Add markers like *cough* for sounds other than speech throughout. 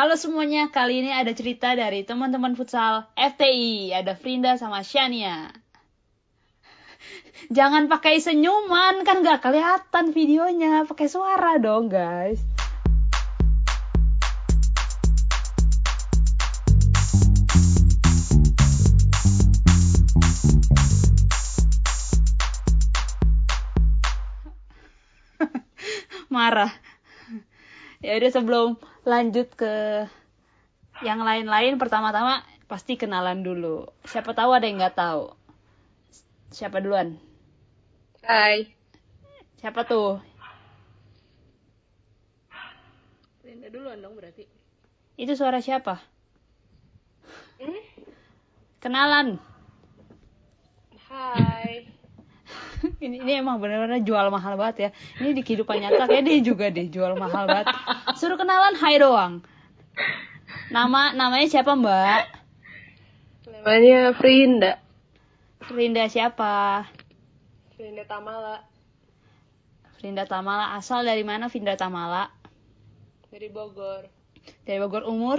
Halo semuanya, kali ini ada cerita dari teman-teman futsal FTI. Ada Frinda sama Shania. *laughs* Jangan pakai senyuman, kan gak kelihatan videonya. Pakai suara dong, guys. *laughs* Marah. Ya udah sebelum lanjut ke yang lain-lain, pertama-tama pasti kenalan dulu. Siapa tahu ada yang nggak tahu. Siapa duluan? Hai. Siapa tuh? Linda duluan dong berarti. Itu suara siapa? Hmm? Kenalan. Hai. Ini, ini emang bener-bener jual mahal banget ya. Ini di kehidupan nyata kayak dia juga deh jual mahal banget. Suruh kenalan hai doang. Nama namanya siapa Mbak? Namanya Frinda. Frinda siapa? Frinda Tamala Frinda Tamala asal dari mana Frinda Tamala? dari Bogor. Dari Bogor umur?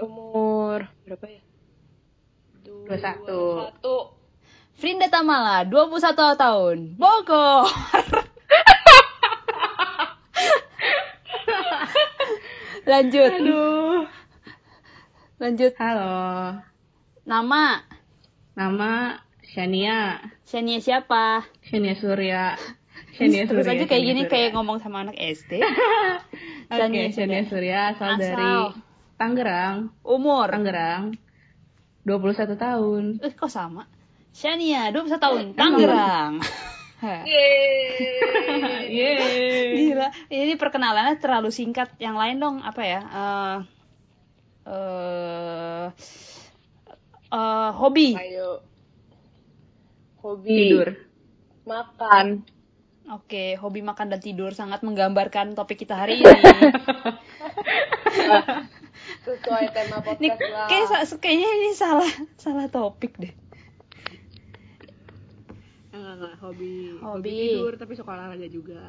Umur berapa ya? Dua satu. Frinda Tamala 21 tahun. Bogor. *laughs* Lanjut. Aduh. Lanjut. Halo. Nama Nama Shania. Shania siapa? Shania Surya. *laughs* Shania Terus Surya. aja kayak Shania gini Surya. kayak ngomong sama anak SD. *laughs* Oke, Shania Shania Surya. Surya asal, Asal. dari Tangerang. Umur. Tangerang. 21 tahun. Eh, kok sama? Shania 21 tahun. Tangerang. Hah. *laughs* Yeay. Yeay. Gila, ini perkenalannya terlalu singkat. Yang lain dong, apa ya? Eh eh eh, hobi. Ayo. Hobi. Tidur. Makan. Oke, hobi makan dan tidur sangat menggambarkan topik kita hari ini. *laughs* Sesuai tema podcast kayak, kayaknya ini salah salah topik deh. Enggak, enggak. Hobi. Hobi. tidur, tapi suka olahraga juga.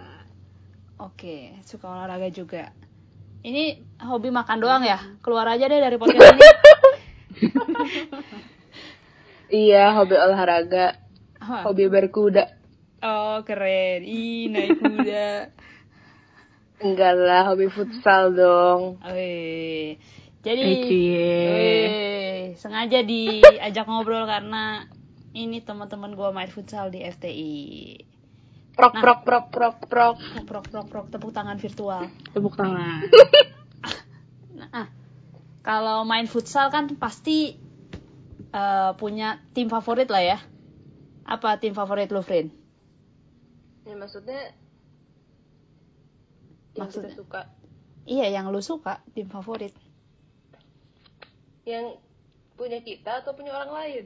Oke, suka olahraga juga. Ini hobi makan doang ya? Keluar aja deh dari podcast ini. *laughs* Iya, hobi olahraga. Hah. Hobi berkuda. Oh, keren. Ih, naik kuda. Enggak lah, hobi futsal dong. Wih. Jadi, Eh, wih, sengaja diajak ngobrol karena ini teman-teman gua main futsal di FTI. Prok Nah. prok prok prok prok. Prok prok prok tepuk tangan virtual. Tepuk tangan. *laughs* Nah, ah, kalau main futsal kan pasti eh, punya tim favorit lah ya. Apa tim favorit lu, Frin? Ya maksudnya Maksudnya? suka. Iya, yang lu suka tim favorit. Yang punya kita atau punya orang lain?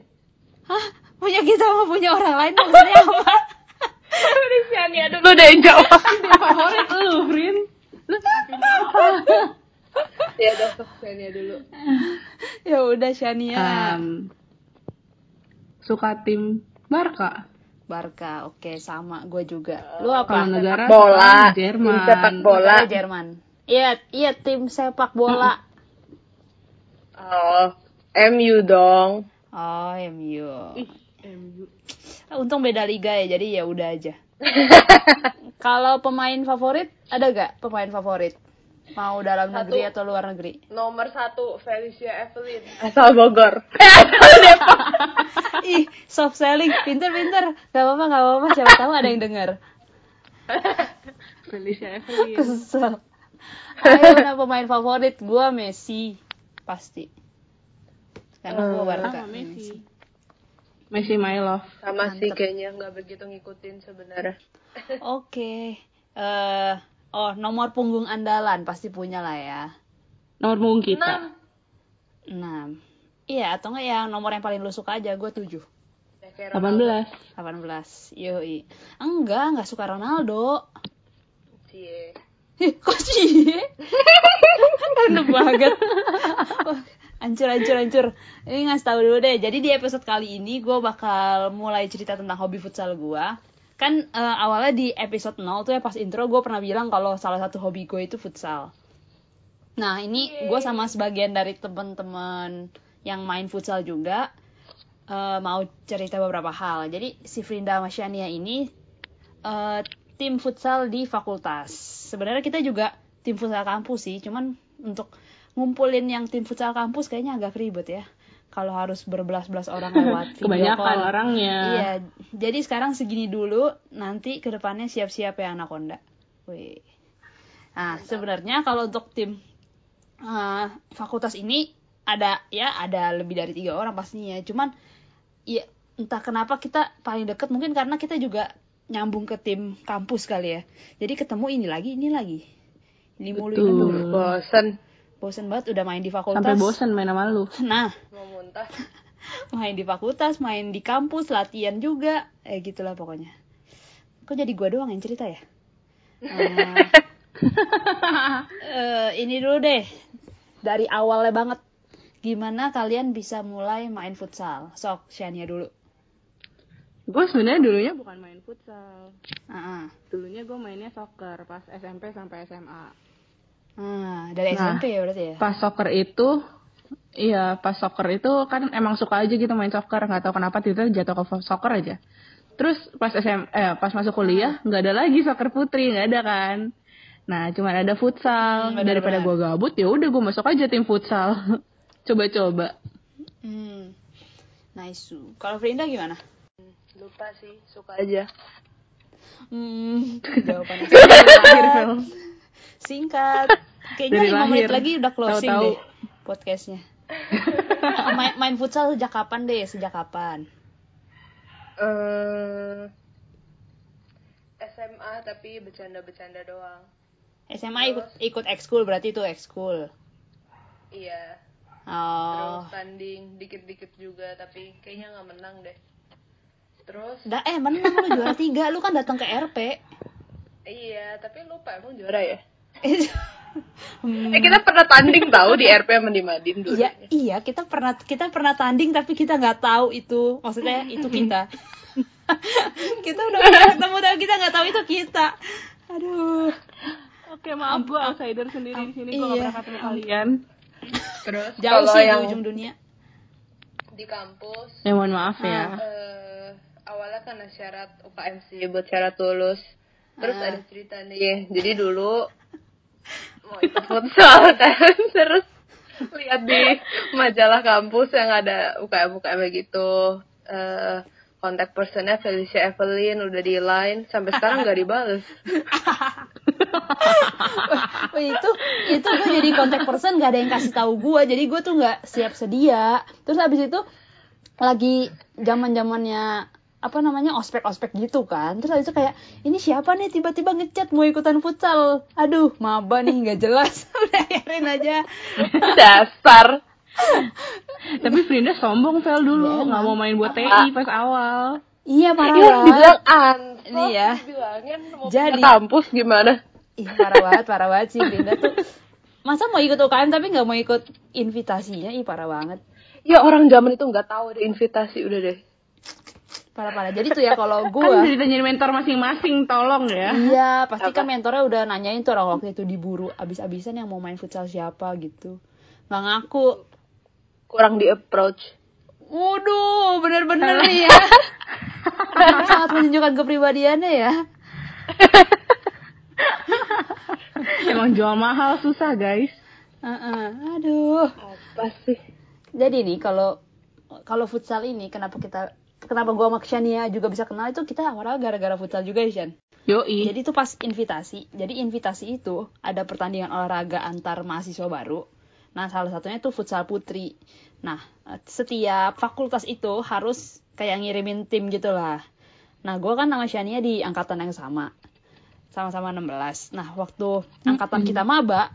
Hah? Punya kita mau punya orang lain maksudnya apa? Ini Shania dulu deh yang jawab. Favorit lu, Frin. Lu ya udah ke Shania dulu. ya udah Shania. Em, suka tim Barca. Barca, oke sama gue juga. Lu apa? Kalau negara bola. Jerman. Tim sepak bola. Negara Jerman. Iya, iya tim sepak bola. Oh, MU dong. Oh, MU. MU. Untung beda liga ya, jadi ya udah aja. *laughs* Kalau pemain favorit ada gak pemain favorit? Mau dalam Satu. negeri atau luar negeri? Nomor satu Felicia Evelyn. *laughs* Asal Bogor. Ih, soft selling, pinter-pinter. Gak apa-apa, gak apa-apa. Siapa tahu ada yang denger. Felicia Evelyn. Kesel. Ayo, pemain favorit gua Messi, pasti. Karena gua Hmm. Barca. Sama Messi. Messi my love. Sama sih kayaknya nggak begitu ngikutin sebenarnya. *laughs* Oke. Eh, oh, nomor punggung andalan pasti punya lah ya. Nomor punggung kita. Enam. 6. Iya, atau enggak yang nomor yang paling lu suka aja, gue 7. Ya, kayak Ronaldo. 18. 18. Yoi. Enggak, enggak suka Ronaldo. Cie. Ih, *laughs* kok sih? *laughs* Random banget. Wah, Hancur, hancur, hancur. Ini ngasih tahu dulu deh. Jadi di episode kali ini gue bakal mulai cerita tentang hobi futsal gue. Kan eh, awalnya di episode 0 tuh ya pas intro gue pernah bilang kalau salah satu hobi gue itu futsal. Nah, ini gue sama sebagian dari teman-teman yang main futsal juga eh, mau cerita beberapa hal. Jadi si Frinda sama Shania ini eh, tim futsal di fakultas. Sebenarnya kita juga tim futsal kampus sih, cuman untuk ngumpulin yang tim futsal kampus kayaknya agak ribet ya. Kalau harus berbelas-belas orang *laughs* lewat video Kebanyakan call. orangnya. Iya, jadi sekarang segini dulu, nanti ke depannya siap-siap ya Anaconda. Wih. Nah, sebenarnya kalau untuk tim eh, fakultas ini ada ya ada lebih dari tiga orang pastinya. Cuman ya entah kenapa kita paling deket mungkin karena kita juga nyambung ke tim kampus kali ya. Jadi ketemu ini lagi, ini lagi. Ini mulu ini Betul. mulu. Bosen. Bosen banget udah main di fakultas. Sampai bosen main sama lu. *laughs* Nah, Mau muntah. *laughs* main di fakultas, main di kampus, latihan juga, eh gitulah pokoknya. Kok jadi gua doang yang cerita ya? *laughs* Eh, eh, ini dulu deh, dari awalnya banget. Gimana kalian bisa mulai main futsal? Sok, Shania dulu. Gue sebenarnya dulunya bukan main futsal. Ah, ah. Dulunya gue mainnya soccer pas SMP sampai SMA. Ah, dari Nah. SMP ya berarti ya? Pas soccer itu, iya pas soccer itu kan emang suka aja gitu main soccer. Nggak tahu kenapa tiba-tiba jatuh ke soccer aja. Terus pas SM, eh pas masuk kuliah nggak ada lagi soccer putri nggak ada kan. Nah cuman ada futsal. Hmm, Daripada gue gabut ya udah gue masuk aja tim futsal. *laughs* Coba-coba. Hmm. Nice. Kalau Frinda gimana? Lupa sih, suka aja. Hmm, *laughs* jawabannya *laughs* singkat. *laughs* Kayaknya lima menit lagi udah closing Tahu-tahu. deh podcastnya. *laughs* main, main futsal sejak kapan deh? Sejak kapan? Eh, SMA tapi bercanda-bercanda doang. SMA ikut ikut ekskul berarti itu ekskul. Iya. Oh. Terus tanding dikit-dikit juga tapi kayaknya nggak menang deh. Terus Dah eh menang lu juara tiga lu kan datang ke RP. Iya tapi lupa emang juara ya. Hmm. *laughs* Eh kita pernah tanding tahu di RP sama di Madin dulu. Iya, iya kita pernah kita pernah tanding tapi kita nggak tahu itu maksudnya itu kita. *laughs* kita udah pernah ketemu tapi kita nggak tahu itu kita. Aduh. Oke maaf gue outsider sendiri di sini gue Iya. gak pernah ketemu kalian. Terus Jauh kalau sih yang di ujung dunia. di kampus Ya mohon maaf ya. eh awalnya karena syarat UKM sih buat syarat lulus. Terus Ah. ada cerita nih. Jadi dulu *laughs* mau ikut futsal kan. *laughs* Terus lihat di majalah kampus yang ada UKM UKM gitu. Eh kontak personnya Felicia Evelyn udah di line sampai sekarang nggak dibales. Wah, *laughs* itu itu gue jadi kontak person gak ada yang kasih tahu gue jadi gue tuh nggak siap sedia terus habis itu lagi zaman zamannya apa namanya ospek ospek gitu kan terus itu kayak ini siapa nih tiba-tiba ngechat mau ikutan futsal aduh maba nih nggak jelas udah *laughs* biarin aja Dasar. Tapi Frinda sombong Vel dulu, Ya, nggak mau main buat TI pas awal. iya parah Iya banget dibilang ansos. Ini ya. Dibilangin mau Jadi- kampus gimana? Ih, parah banget parah banget sih Linda tuh masa mau ikut UKM tapi nggak mau ikut invitasinya ih parah banget Ya orang zaman itu nggak tahu ada invitasi udah deh. Parah parah jadi tuh ya kalau gue Kan jadi jadi mentor masing-masing, tolong ya. Iya, pasti kan mentornya udah nanyain tuh orang waktu itu diburu abis-abisan yang mau main futsal siapa gitu. Nggak ngaku. Kurang di approach. Waduh, bener-bener nih ya. *laughs* Sangat menunjukkan kepribadiannya ya. Emang jual mahal susah guys. Heeh, Aduh. Apa sih? Jadi nih kalau kalau futsal ini kenapa kita kenapa gua sama Shania juga bisa kenal itu kita awalnya gara-gara futsal juga ya, Shan. Yoi. Jadi itu pas invitasi. Jadi invitasi itu ada pertandingan olahraga antar mahasiswa baru. Nah, salah satunya tuh futsal putri. Nah, setiap fakultas itu harus kayak ngirimin tim gitu lah. Nah, gue kan sama Shania di angkatan yang sama. Sama-sama 16. Nah, waktu angkatan kita maba,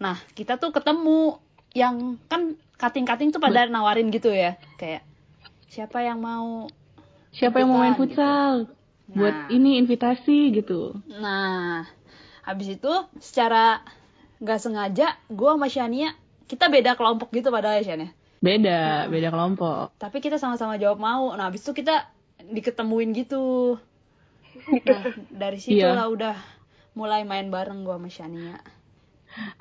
nah, kita tuh ketemu yang kan kating-kating tuh pada nawarin gitu ya. Kayak, siapa yang mau Siapa yang mau main ikutan, futsal? Nah. Buat ini invitasi gitu. Nah, habis itu secara nggak sengaja gue sama Shania kita beda kelompok gitu padahal ya Shania. Beda, beda kelompok. Tapi kita sama-sama jawab mau. Nah, habis itu kita diketemuin gitu. Nah, dari situ Iya. lah udah mulai main bareng gue sama Shania.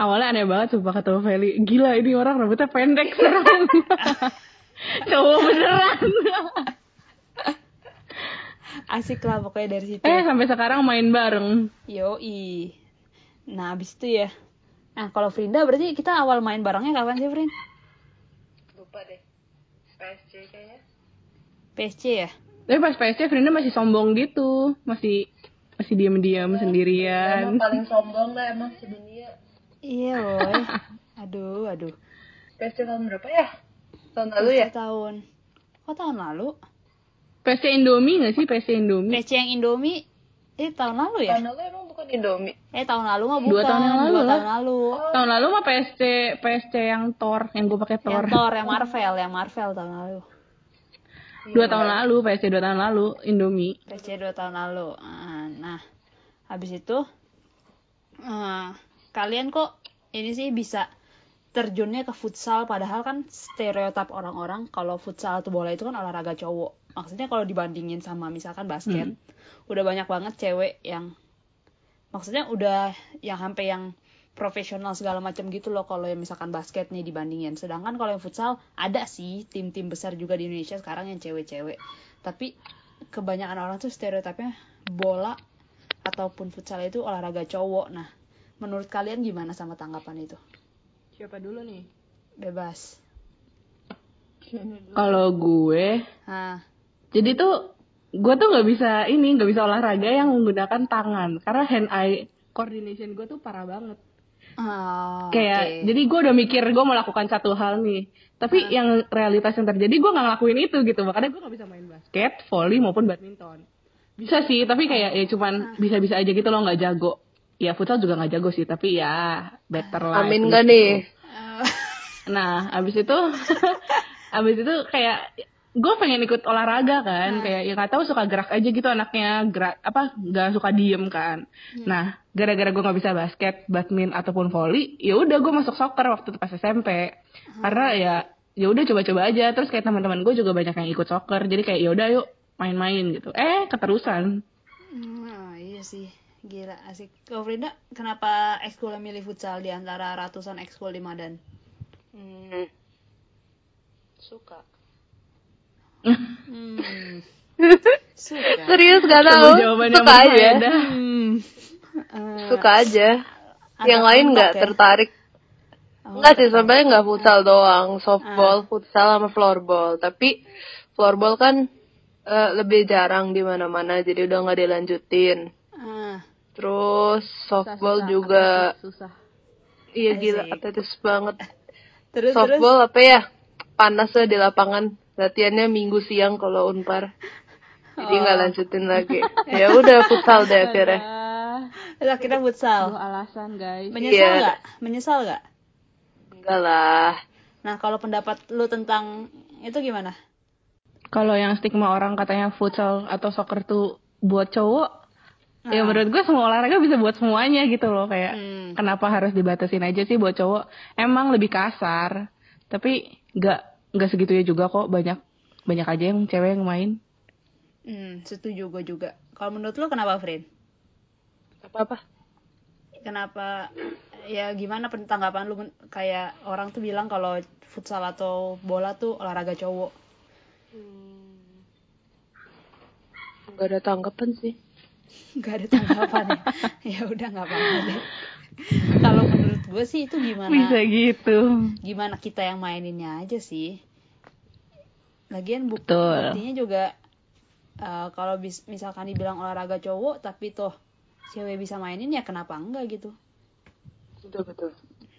Awalnya aneh banget sumpah ketemu Feli. Gila ini orang rambutnya pendek serem. *laughs* Cowok beneran. Asik lah pokoknya dari situ. eh sampai sekarang main bareng. Yoi. Nah, abis itu ya. Nah, kalau Frinda berarti kita awal main barengnya kapan sih, Frin? Lupa deh. PSG kayaknya. PSC ya? Tapi pas PSC Frinda masih sombong gitu. Masih masih diam-diam Emang sendirian. paling sombong lah emang sedunia. Iya, boy. *laughs* Aduh, aduh. PSG tahun berapa ya? Tahun lalu ya? Tahun. Kok tahun lalu? PSC Indomie gak sih? PSC Indomie? PSC yang Indomie eh tahun lalu ya? Tahun lalu emang bukan Indomie. Eh tahun lalu mah bukan. Dua tahun yang lalu Dua lah. tahun lalu. Tahun lalu mah PSC PSC yang Thor, yang gue pakai Thor. Yang Thor, yang Marvel, yang Marvel tahun lalu. Dua tahun lalu, PSC dua tahun lalu, Indomie. PSC dua tahun lalu. Ah, Nah, habis itu ah, kalian kok ini sih bisa terjunnya ke futsal padahal kan stereotip orang-orang kalau futsal atau bola itu kan olahraga cowok. Maksudnya kalau dibandingin sama misalkan basket, udah banyak banget cewek yang maksudnya udah yang sampai yang profesional segala macam gitu loh kalau yang misalkan basket nih dibandingin. Sedangkan kalau yang futsal ada sih tim-tim besar juga di Indonesia sekarang yang cewek-cewek. Tapi kebanyakan orang tuh stereotipnya bola ataupun futsal itu olahraga cowok. Nah, menurut kalian gimana sama tanggapan itu? Siapa dulu nih? Bebas. *laughs* Kalau gue, Nah, jadi tuh gue tuh nggak bisa ini, nggak bisa olahraga yang menggunakan tangan karena hand eye coordination gue tuh parah banget. ah, Kayak oke. jadi gue udah mikir gue mau lakukan satu hal nih, tapi yang realitas yang terjadi gue nggak ngelakuin itu gitu, makanya gue nggak bisa main basket, volley maupun badminton. Bisa sih, tapi kayak ya cuman bisa-bisa aja gitu loh nggak jago. Ya futsal juga nggak jago sih, tapi ya better lah. Amin gak least nih? gitu. *laughs* Nah, abis itu, *laughs* abis itu kayak gue pengen ikut olahraga kan, kayak ya nggak tahu suka gerak aja gitu anaknya, gerak apa nggak suka diem kan. Nah, gara-gara gue nggak bisa basket, badminton ataupun volley, ya udah gue masuk soccer waktu pas SMP. Karena ya ya udah coba-coba aja. Terus kayak teman-teman gue juga banyak yang ikut soccer, jadi kayak ya udah yuk main-main gitu. Eh keterusan. Hmm, iya sih. Gila, asik. Kau Frida, kenapa ekskul milih futsal di antara ratusan ekskul di Madan? Hmm. Suka. Hmm. *laughs* Suka. Serius gak tau. yang Suka aja. Hmm. Eh, Suka aja. Yang lain nggak ya? tertarik. oh, Enggak sih, sebenarnya nggak futsal doang. Softball, futsal, sama floorball. Tapi floorball kan eh, lebih jarang di mana-mana, jadi udah nggak dilanjutin. Ah, Terus softball Susah, juga, Susah. iya gila, atletis banget. terus terus. Softball apa ya? Panas lah di lapangan. Latihannya minggu siang kalau unpar. Jadi nggak Oh. lanjutin lagi. ya udah futsal deh akhirnya. Ah, Terus akhirnya futsal. alasan guys. Menyesal Iya. nggak? Menyesal nggak? Enggak lah. Nah, kalau pendapat lu tentang itu gimana? Kalau yang stigma orang katanya futsal atau soccer tuh buat cowok, ya Ah. menurut gue semua olahraga bisa buat semuanya gitu loh kayak Hmm. kenapa harus dibatasin aja sih buat cowok? Emang lebih kasar, tapi nggak nggak segitunya juga kok banyak banyak aja yang cewek yang main. Hmm, setuju gue juga. Kalau menurut lu kenapa, Frin? Apa-apa? Kenapa ya gimana tanggapan lu kayak orang tuh bilang kalau futsal atau bola tuh olahraga cowok. Enggak ada tanggapan sih. Gak ada tanggapan ya. *laughs* ya udah nggak apa-apa deh. Kalau menurut gue sih itu gimana Bisa gitu. gimana kita yang maininnya aja sih. Lagian buk Betul. buktinya juga eh, kalau bis- misalkan dibilang olahraga cowok tapi toh cewek bisa mainin ya kenapa enggak gitu. Betul betul.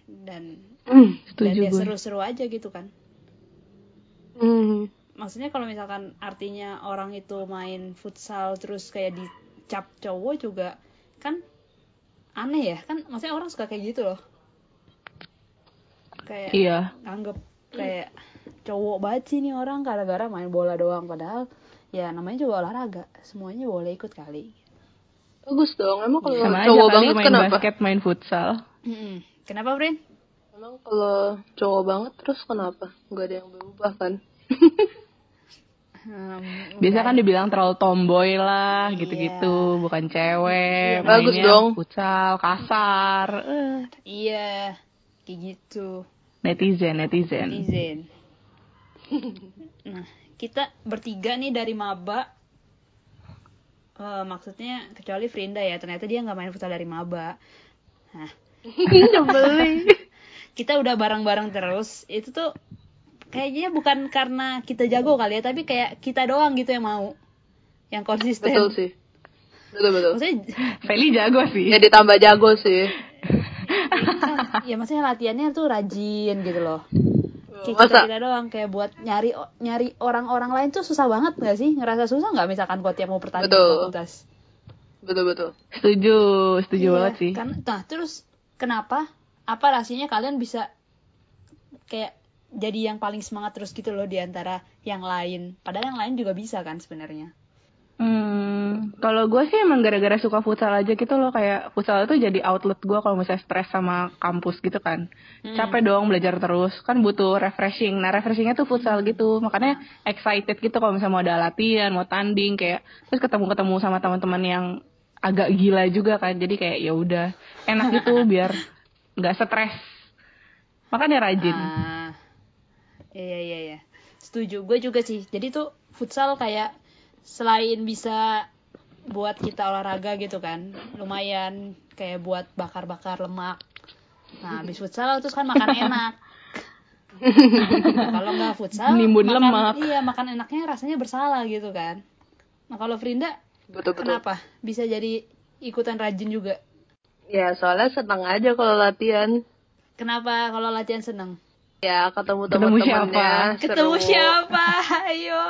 Dan Hmm. dan Setuju ya seru-seru aja gitu kan. Hmm. Maksudnya kalau misalkan artinya orang itu main futsal terus kayak dicap cowok juga kan aneh ya kan maksudnya orang suka kayak gitu loh kayak Iya. anggap kayak cowok banget sih nih orang gara-gara main bola doang padahal ya namanya juga olahraga semuanya boleh ikut kali Bagus dong. Emang kalau Sama aja cowok banget main kenapa? basket, main futsal. Mm-mm. kenapa Brin? Emang kalau cowok banget terus kenapa? Enggak ada yang berubah kan? *laughs* Hmm, Biasa kan dibilang terlalu tomboy lah, Iya. gitu-gitu, bukan cewek. Iya, bagus dong. Futsal, kasar. Eh, Iya, kayak gitu. Netizen, netizen. Netizen. *laughs* Nah, kita bertiga nih dari maba. Eh, maksudnya kecuali Frinda ya, ternyata dia nggak main futsal dari maba. Nah, *laughs* Nyebelin. *laughs* kita udah bareng-bareng terus. Itu tuh kayaknya bukan karena kita jago kali ya, tapi kayak kita doang gitu yang mau. Yang konsisten. Betul sih. Betul betul. Maksudnya Feli jago sih. Ya ditambah jago sih. ya maksudnya latihannya tuh rajin gitu loh. Kayak Masa? kita, kita doang kayak buat nyari nyari orang-orang lain tuh susah banget gak sih? Ngerasa susah nggak misalkan kau tiap mau pertandingan Betul. fakultas? Betul betul. Setuju, setuju Iya, banget sih. Kan, nah terus kenapa? Apa rahasianya kalian bisa kayak jadi yang paling semangat terus gitu loh di antara yang lain? Padahal yang lain juga bisa kan sebenarnya. Hmm, kalau gue sih emang gara-gara suka futsal aja gitu loh kayak futsal itu jadi outlet gue kalau misalnya stres sama kampus gitu kan. Hmm. Capek dong belajar terus, kan butuh refreshing. Nah refreshingnya tuh futsal gitu, makanya excited gitu kalau misalnya mau ada latihan, mau tanding kayak terus ketemu-ketemu sama teman-teman yang agak gila juga kan. Jadi kayak ya udah enak gitu *laughs* biar nggak stres. Makanya rajin. Ah, iya iya iya. Setuju. Gue juga sih. Jadi tuh futsal kayak selain bisa buat kita olahraga gitu kan, lumayan kayak buat bakar-bakar lemak. Nah, habis futsal terus kan makan *laughs* enak. Nah, kalau nggak futsal, Nimbun makan, lemak. Iya, makan enaknya rasanya bersalah gitu kan. Nah, kalau Frinda, Betul betul. kenapa bisa jadi ikutan rajin juga? Ya soalnya senang aja kalau latihan. Kenapa kalau latihan seneng? Ya ketemu Ketemu teman-temannya. Ketemu seru. siapa? Ayo.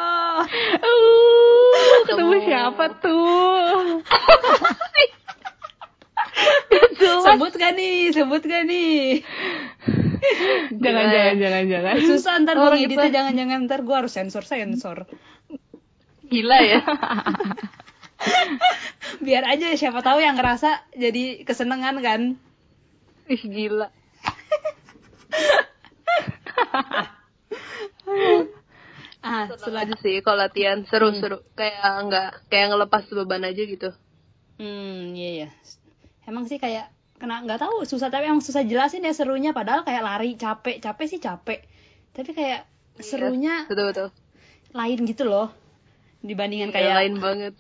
Uh, ketemu Ketemu. siapa tuh? Sebut gak nih? Sebut gak nih? jangan, Gila jangan, jangan, jangan. Susah ntar gue ngeditnya kita- jangan-jangan ntar gue harus sensor-sensor. Gila ya. Biar aja siapa tahu yang ngerasa jadi kesenengan kan. Ih gila. *laughs* Ah, aja sih kalau latihan seru-seru. Kayak nggak kayak ngelepas beban aja gitu. Hmm, iya iya. Emang sih kayak kena nggak tahu susah tapi emang susah jelasin ya serunya padahal kayak lari capek capek sih capek tapi kayak serunya Betul betul. lain gitu loh dibandingkan Kayak kayak lain banget.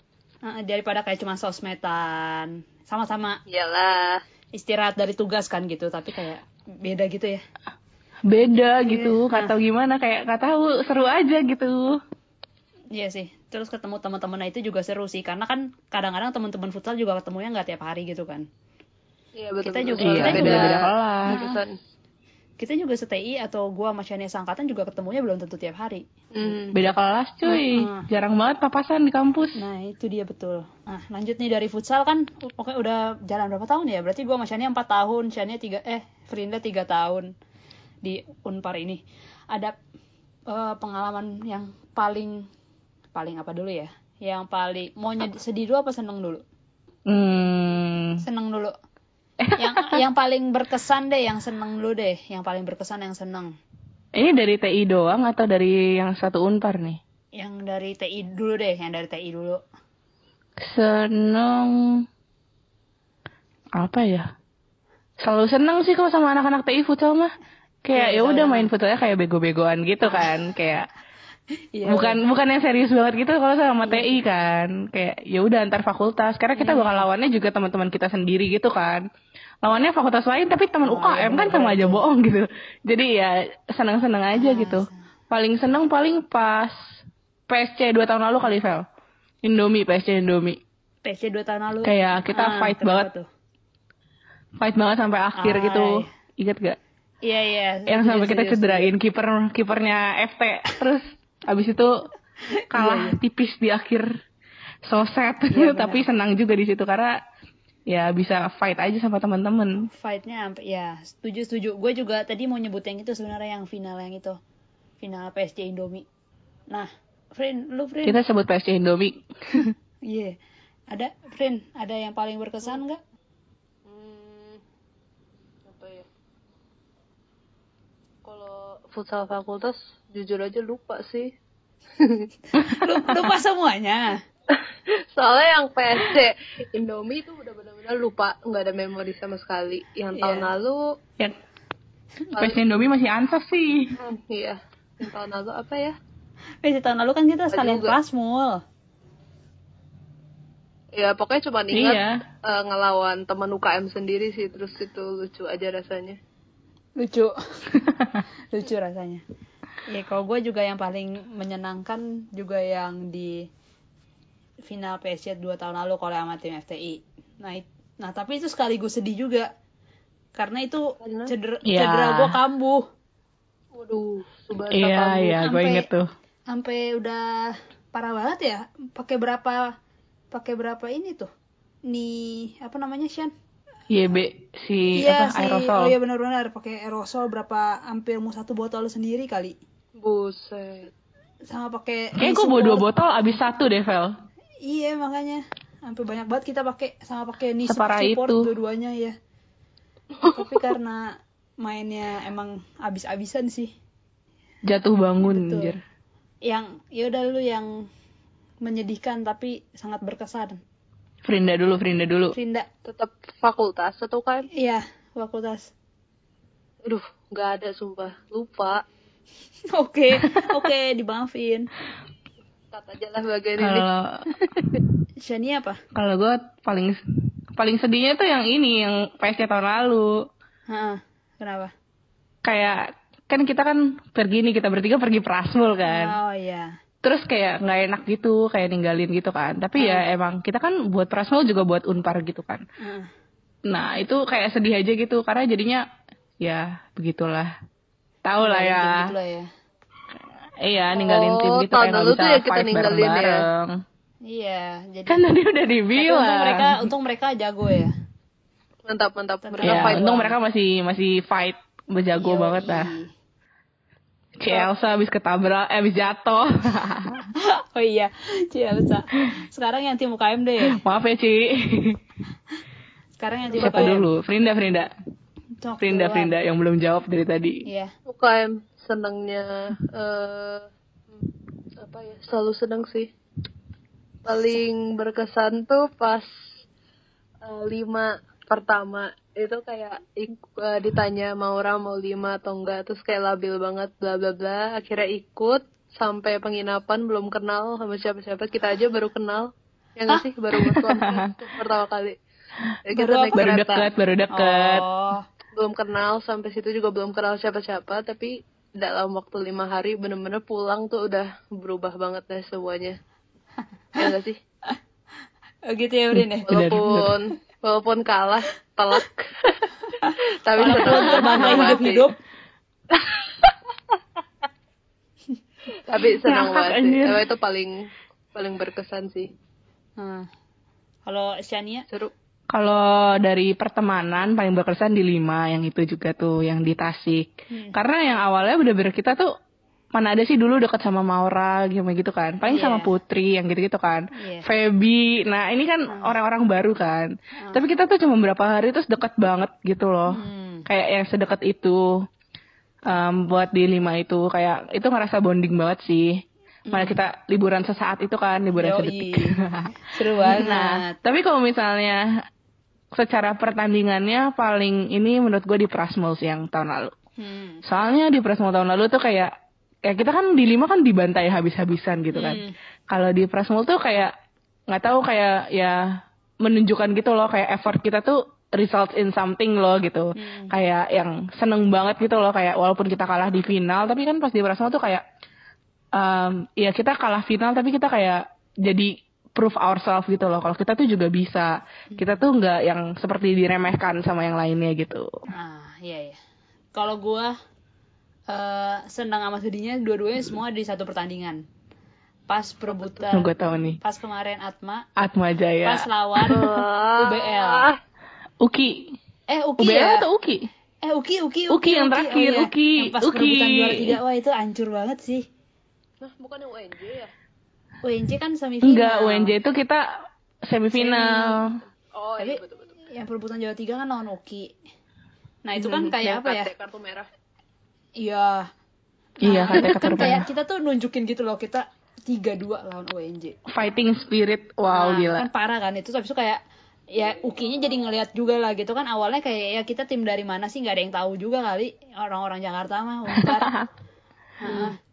Daripada kayak cuma sosmedan sama-sama Iyalah. istirahat dari tugas kan gitu tapi kayak beda gitu ya Beda gitu, nggak tahu gimana, kayak nggak tahu seru aja gitu. Iya sih. Terus ketemu teman-teman itu juga seru sih karena kan kadang-kadang teman-teman futsal juga ketemunya nggak tiap hari gitu kan. Iya betul. Kita betul. juga- Iya, kita beda-beda juga- kelas. Jurusan. Kita juga STI atau gua sama Shania Sangkatan juga ketemunya belum tentu tiap hari. Hmm. Beda kelas cuy, Heeh. jarang banget papasan di kampus. Nah, itu dia betul. Nah, lanjut nih dari futsal kan oke udah jalan berapa tahun ya? Berarti gua sama Shania 4 tahun, Shania 3 eh Frinda 3 tahun di Unpar ini. Ada eh, pengalaman yang paling paling apa dulu ya? Yang paling mau sedih dulu apa seneng dulu? Hmm, Seneng dulu. *laughs* yang yang paling berkesan deh, yang seneng dulu deh, yang paling berkesan yang seneng. ini dari TI doang atau dari yang satu unpar nih? Yang dari TI dulu deh, yang dari TI dulu. Seneng apa ya? Selalu seneng sih kalau sama anak-anak TI futsal mah. Kayak Iya, ya udah main futsalnya kayak bego-begoan gitu kan, kayak *laughs* Iya. bukan bukan yang serius banget gitu kalau sama TI kan. Kayak ya udah antar fakultas karena kita bakal lawannya juga teman-teman kita sendiri gitu kan. Lawannya fakultas lain tapi teman Oh, UKM iya, kan sama aja bohong gitu. Jadi ya seneng-seneng aja gitu. paling seneng paling pas PSC 2 tahun lalu kali Vel. Indomie PSC Indomie. PC 2 tahun lalu. Kayak kita Ah, fight banget. Tuh? fight banget sampai akhir Ah, gitu. iya. ingat gak Iya, iya. yang setuju, sampai kita cederain kiper kipernya FT terus abis itu *laughs* kalah tipis di akhir so sad Iya, *laughs* benar. tapi senang juga di situ karena ya bisa fight aja sama teman-teman. Fightnya sampai ya setuju setuju. Gue juga tadi mau nyebut yang itu sebenarnya yang final yang itu final PSG Indomie. Nah, friend, lu friend? kita sebut PSC Indomie *laughs* Iya. Ada friend, ada yang paling berkesan nggak? Hmm, apa ya? Kalau futsal fakultas jujur aja lupa sih. Lu- *laughs* Lupa semuanya. *laughs* Soalnya yang PSC Indomie itu udah benar-benar lupa, nggak ada memori sama sekali. Yang tahun Iya. lalu, Ya. PS Indomie masih ansaf sih. hmm, iya. Yang tahun lalu apa ya? Eh, tahun lalu kan kita sekalian juga. Prasmul. Ya pokoknya cuma ingat Iya. eh, ngelawan teman UKM sendiri sih, terus itu lucu aja rasanya. Lucu. *laughs* Lucu rasanya. Ya kalau gue juga yang paling menyenangkan juga yang di final PSG 2 tahun lalu kalau sama tim FTI. Nah, it- nah tapi itu sekaligus sedih juga. Karena itu cedera, Iya. cedera gue kambuh. Waduh, Iya, iya, gue inget tuh. Sampai udah parah banget ya. Pakai berapa pakai berapa ini tuh? Nih, apa namanya, Shan? YB si iya apa sih. aerosol. Oh iya benar-benar pakai aerosol berapa hampir mau satu botol sendiri kali. Buset. Sama pakai Kayaknya gue bawa dua botol abis satu deh, Vel. Iya makanya sampai banyak banget kita pakai sama pakai Separah support itu. dua-duanya ya. Tapi karena mainnya emang abis-abisan sih. Jatuh bangun, Betul. anjir. Yang ya udah lu yang menyedihkan tapi sangat berkesan. Frinda dulu, Frinda dulu. Rinda. Tetap fakultas atau kan? Iya, fakultas. Aduh, nggak ada sumpah. Lupa. *laughs* Oke, oke, dimaafin. Kata aja lah bagian ini. Kalau *laughs* Shani apa? kalau gue paling paling sedihnya tuh yang ini, yang PSG tahun lalu. Hah, kenapa? Kayak kan kita kan pergi nih kita bertiga pergi Prasmul kan. Oh iya. Terus kayak nggak enak gitu, kayak ninggalin gitu kan. Tapi ya emang kita kan buat Prasmul juga buat Unpar gitu kan. Heeh. Nah itu kayak sedih aja gitu karena jadinya ya begitulah. Tahu lah ya. Gitu ya. Iya ninggalin tim Oh, gitu tahun kayak nggak lalu bisa tuh ya kita fight ninggalin ya. bareng-bareng. Iya, jadi Kan tadi udah dibilang. untung mereka untung mereka jago ya. Mantap, mantap. Mereka ya, fight untung banget. mereka masih masih fight berjago Yoi. banget lah. Chelsea habis ketabrak, eh habis jatuh. *laughs* oh iya, Cielsa. Sekarang yang tim UKM deh. Maaf ya Ci. Sekarang yang tim Siapa UKM. dulu? Frinda, Frinda. Cok, Frinda, duluan. Frinda yang belum jawab dari tadi. Iya. UKM senangnya eh apa ya selalu senang sih paling berkesan tuh pas eh, lima pertama itu kayak eh, ditanya mau orang mau lima atau enggak terus kayak labil banget bla bla bla. Akhirnya ikut sampai penginapan belum kenal sama siapa siapa kita aja baru kenal. Ya nggak sih? Baru masuk tuh *laughs* pertama kali. Ya, kita Baru naik? Baru kereta. deket, baru deket. Oh. belum kenal sampai situ juga belum kenal siapa-siapa. Tapi dalam waktu lima hari bener-bener pulang tuh udah berubah banget deh semuanya. *laughs* Ya gak sih? Oh gitu ya Urin ya. Bener, walaupun walaupun kalah telak *laughs* tapi senang terbangga hidup-hidup. *laughs* tapi senang banget sih. Emang itu paling paling berkesan sih Hmm. Kalau Shania? seru Kalau dari pertemanan paling berkesan di lima yang itu juga tuh yang di Tasik. Hmm. Karena yang awalnya bener-bener kita tuh mana ada sih dulu deket sama Maura gitu gitu kan. Paling Iya. sama Putri yang gitu-gitu kan. Iya. Feby. Nah, ini kan orang-orang baru kan. Tapi kita tuh cuma berapa hari terus deket banget gitu loh. Hmm. Kayak yang sedekat itu. Em, buat di lima itu kayak itu ngerasa bonding banget sih. Malah kita liburan sesaat itu kan, liburan Yoi. sedetik. *laughs* Seru banget. Nah, tapi kalau misalnya secara pertandingannya paling ini menurut gue di Prasmul yang tahun lalu. Hmm. Soalnya di Prasmul tahun lalu tuh kayak kayak kita kan di lima kan dibantai habis-habisan gitu kan. Hmm. Kalau di Prasmul tuh kayak nggak tahu kayak ya menunjukkan gitu loh kayak effort kita tuh results in something loh gitu. Hmm. Kayak yang seneng banget gitu loh kayak walaupun kita kalah di final tapi kan pas di Prasmul tuh kayak em, ya kita kalah final tapi kita kayak jadi proof ourselves gitu loh. Kalau kita tuh juga bisa. Kita tuh nggak yang seperti diremehkan sama yang lainnya gitu. Ah, iya iya. Kalau gua eh senang sama sedihnya dua-duanya semua di satu pertandingan. Pas perebutan Gue tahu nih. pas kemarin Atma Atma Jaya. pas lawan *laughs* UBL. Uki. Eh Uki UBL ya? atau Uki? Eh Uki Uki Uki yang terakhir, iya. Uki, Yang pas Uki. perebutan juara tiga wah itu hancur banget sih. nah bukan yang UNJ ya UNJ kan semifinal. Enggak, UNJ itu kita semifinal. oh Tapi iya betul betul yang perebutan juara tiga kan lawan Uki. Nah itu kan kayak apa ya? kartu merah Iya. Iya, katanya *laughs* kan kayak kita tuh nunjukin gitu loh kita 3-2 lawan UNJ. Fighting spirit, wow Nah, gila. Kan parah kan itu habis itu kayak ya Ukinya jadi ngelihat juga lah gitu kan awalnya kayak ya kita tim dari mana sih nggak ada yang tahu juga kali orang-orang Jakarta mah Unpar. *laughs*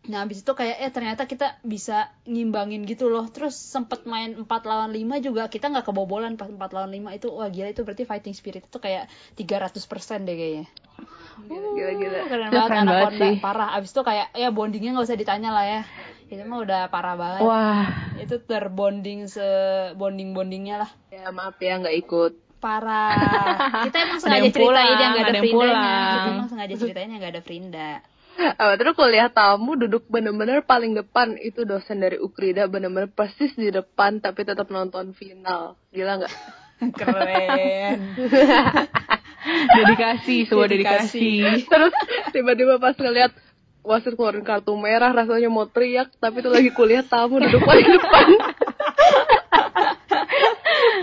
Nah, habis itu kayak eh ternyata kita bisa ngimbangin gitu loh. Terus sempet main 4 lawan 5 juga kita nggak kebobolan pas 4 lawan 5 itu wah gila itu berarti fighting spirit itu kayak 300% deh kayaknya. Gila-gila. Keren Itu banget keren anak banget Honda sih. parah. Abis itu kayak ya bondingnya nggak usah ditanya lah ya. Itu mah udah parah banget. Wah, Itu terbonding se bonding bondingnya lah. Ya maaf ya nggak ikut. Parah. *laughs* Kita emang Ada sengaja ceritain yang nggak ada, ada yang Frindanya. pulang. Kita emang sengaja ceritain yang nggak ada Frinda. Apa terus kuliah tamu duduk bener-bener paling depan itu dosen dari Ukrida bener-bener persis di depan tapi tetap nonton final. Gila nggak? *laughs* Keren. *laughs* dedikasi, sebuah Dedikasi. dedikasi. Terus tiba-tiba pas ngeliat wasit keluarin kartu merah rasanya mau teriak tapi itu lagi kuliah tamu duduk paling depan.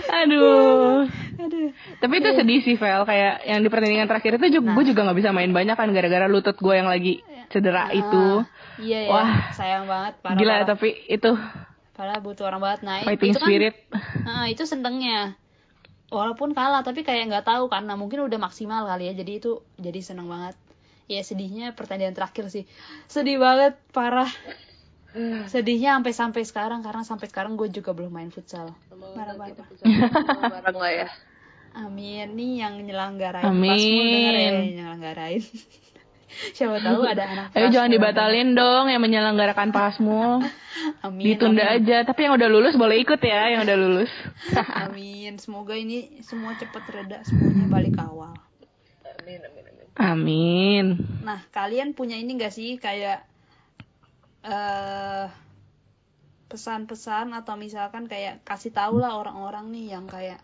*laughs* Aduh. Aduh. Tapi itu sedih sih, Vel. Kayak yang di pertandingan terakhir itu juga, gue juga nggak bisa main banyak kan gara-gara lutut gue yang lagi cedera itu. Iya ya. Wah. Sayang banget. Parah, Gila, parah. tapi itu Padahal butuh orang banget. Nah, fighting itu kan, spirit. Nah, itu senengnya. Walaupun kalah, tapi kayak nggak tahu karena mungkin udah maksimal kali ya. Jadi itu jadi seneng banget. Ya sedihnya pertandingan terakhir sih. Sedih banget, parah. Sedihnya sampai sampai sekarang karena sampai sekarang gue juga belum main futsal. Parah banget. bareng lah ya. Amin. Nih yang nyelenggarain. Amin. Pasmul denger ya nyelenggarain. *laughs* Siapa tahu ada anak Ayo jangan dibatalin dong yang menyelenggarakan pasmu. *laughs* Amin. Ditunda amin. aja. Tapi yang udah lulus boleh ikut ya, yang udah lulus. *laughs* Amin. Semoga ini semua cepet reda, semuanya balik ke awal. Amin amin amin. Amin. Nah, kalian punya ini gak sih kayak eh pesan-pesan atau misalkan kayak kasih tahu lah orang-orang nih yang kayak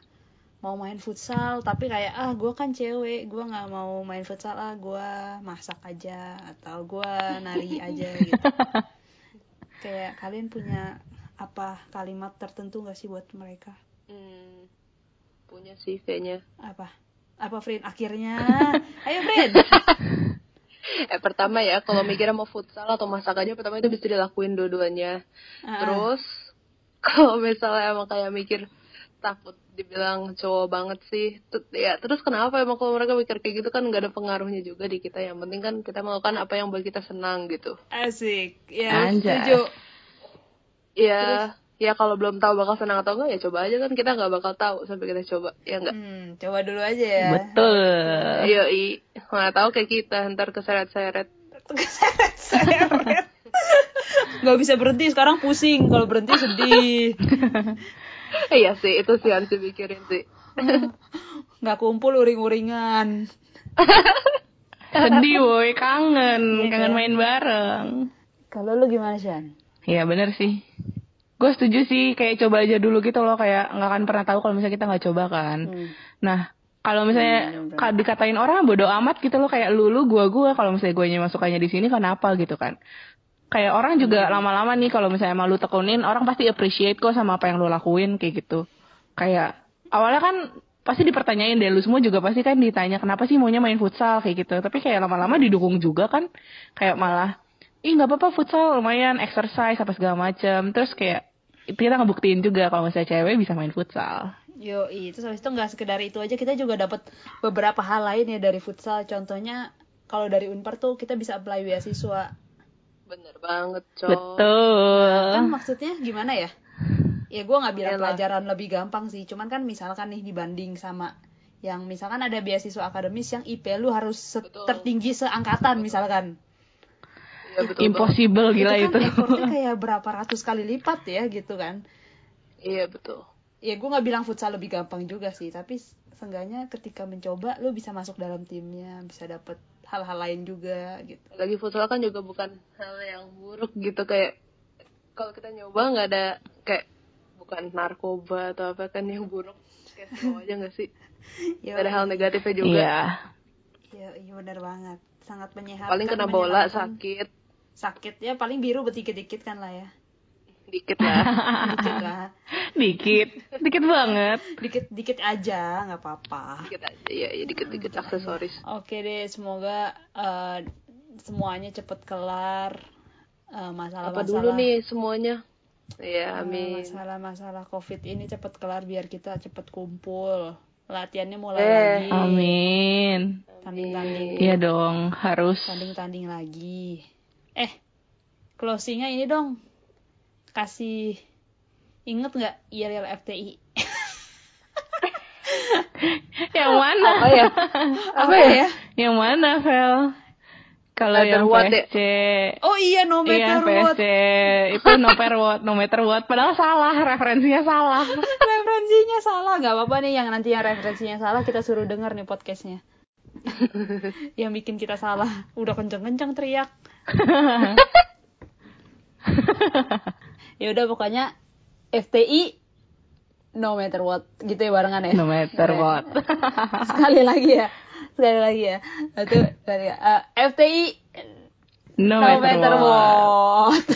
mau main futsal tapi kayak ah gue kan cewek gue nggak mau main futsal ah gue masak aja atau gue nari aja gitu kayak kalian punya apa kalimat tertentu gak sih buat mereka Hmm, punya sih kayaknya. apa apa Frin akhirnya *laughs* ayo Frin *laughs* Eh pertama ya kalau mikirnya mau futsal atau masak aja pertama itu bisa dilakuin dua-duanya. Ah. Terus *laughs* kalau misalnya emang kayak mikir takut dibilang cowok banget sih, Tut- ya terus kenapa emang kalau mereka mikir kayak gitu kan nggak ada pengaruhnya juga di kita. Yang penting kan kita melakukan apa yang buat kita senang gitu. asik ya setuju Ya, ya kalau belum tahu bakal senang atau enggak ya coba aja kan kita nggak bakal tahu sampai kita coba. Ya enggak. Hmm, coba dulu aja ya. Betul. Iya, i. Mana tahu kayak kita ntar keseret-seret. Seret-seret. *laughs* Nggak bisa berhenti, sekarang pusing. Kalau berhenti sedih. *laughs* *laughs* Iya sih, itu sih harus dipikirin sih. *laughs* Nggak kumpul uring-uringan. *laughs* Sedih woi, kangen, Iya, kangen kan? main bareng. Kalau lu gimana, Shan? Iya bener sih. Gue setuju sih kayak coba aja dulu gitu loh kayak nggak akan pernah tahu kalau misalnya kita nggak coba kan. Hmm. Nah kalau misalnya Hmm, ka- dikatain orang bodo amat gitu loh kayak lu lu gua gua kalau misalnya gue masukannya di sini kenapa gitu kan. Kayak orang juga lama-lama nih kalau misalnya emang lu tekunin orang pasti appreciate kok sama apa yang lu lakuin kayak gitu. Kayak awalnya kan pasti dipertanyain deh lu semua juga pasti kan ditanya kenapa sih maunya main futsal kayak gitu. Tapi kayak lama-lama didukung juga kan. Kayak malah ih nggak apa-apa futsal lumayan exercise apa segala macam terus kayak kita ngebuktiin juga kalau misalnya cewek bisa main futsal Yo, itu habis itu nggak sekedar itu aja, kita juga dapat beberapa hal lain ya dari futsal. Contohnya, kalau dari Unpar tuh kita bisa apply beasiswa. Bener banget, Cok. betul Kan maksudnya gimana ya? Ya gue nggak bilang pelajaran lebih gampang sih, cuman kan misalkan nih dibanding sama yang misalkan ada beasiswa akademis yang IP lu harus Betul. tertinggi seangkatan misalkan. Iya, betul impossible gila itu itu, kan effortnya *laughs* kayak berapa ratus kali lipat ya gitu kan. Iya, betul. Ya gue nggak bilang futsal lebih gampang juga sih, tapi seenggaknya ketika mencoba lu bisa masuk dalam timnya, bisa dapet hal-hal lain juga gitu. Lagi futsal kan juga bukan hal yang buruk gitu kayak kalau kita nyoba nggak ada kayak bukan narkoba atau apa kan yang buruk kayak *laughs* aja nggak sih? Ya, ada hal negatifnya juga. iya iya, iya benar banget. Sangat menyehatkan. Paling kena bola sakit Sakit ya paling biru dikit-dikit kan lah ya. Dikit lah. *laughs* Dikit lah. dikit dikit banget Dikit-dikit aja nggak apa-apa. dikit aja ya, ya dikit-dikit aksesoris. Oke deh, semoga eh, semuanya cepet kelar Eh, masalah-masalah Apa dulu nih semuanya? Iya, amin. masalah-masalah covid ini cepet kelar biar kita cepet kumpul latihannya mulai Eh, lagi Amin. tanding-tanding Iya dong, harus. tanding-tanding lagi eh closingnya ini dong kasih inget nggak IRL FTI *laughs* Yang mana? Apa ya? Apa ya? Yang mana, Vel? Kalau Matter yang what, PSC, oh iya no iya matter what PSC itu no matter what, no matter what. Padahal salah, referensinya salah. *laughs* referensinya salah nggak apa-apa nih yang nanti yang referensinya salah kita suruh denger nih podcastnya *laughs* yang bikin kita salah udah kenceng-kenceng teriak ya udah pokoknya FTI no matter what gitu ya barengan ya No matter Oke. what. *laughs* sekali lagi ya sekali lagi ya itu sekali ya. Eh, FTI No, no matter, matter what. what *laughs*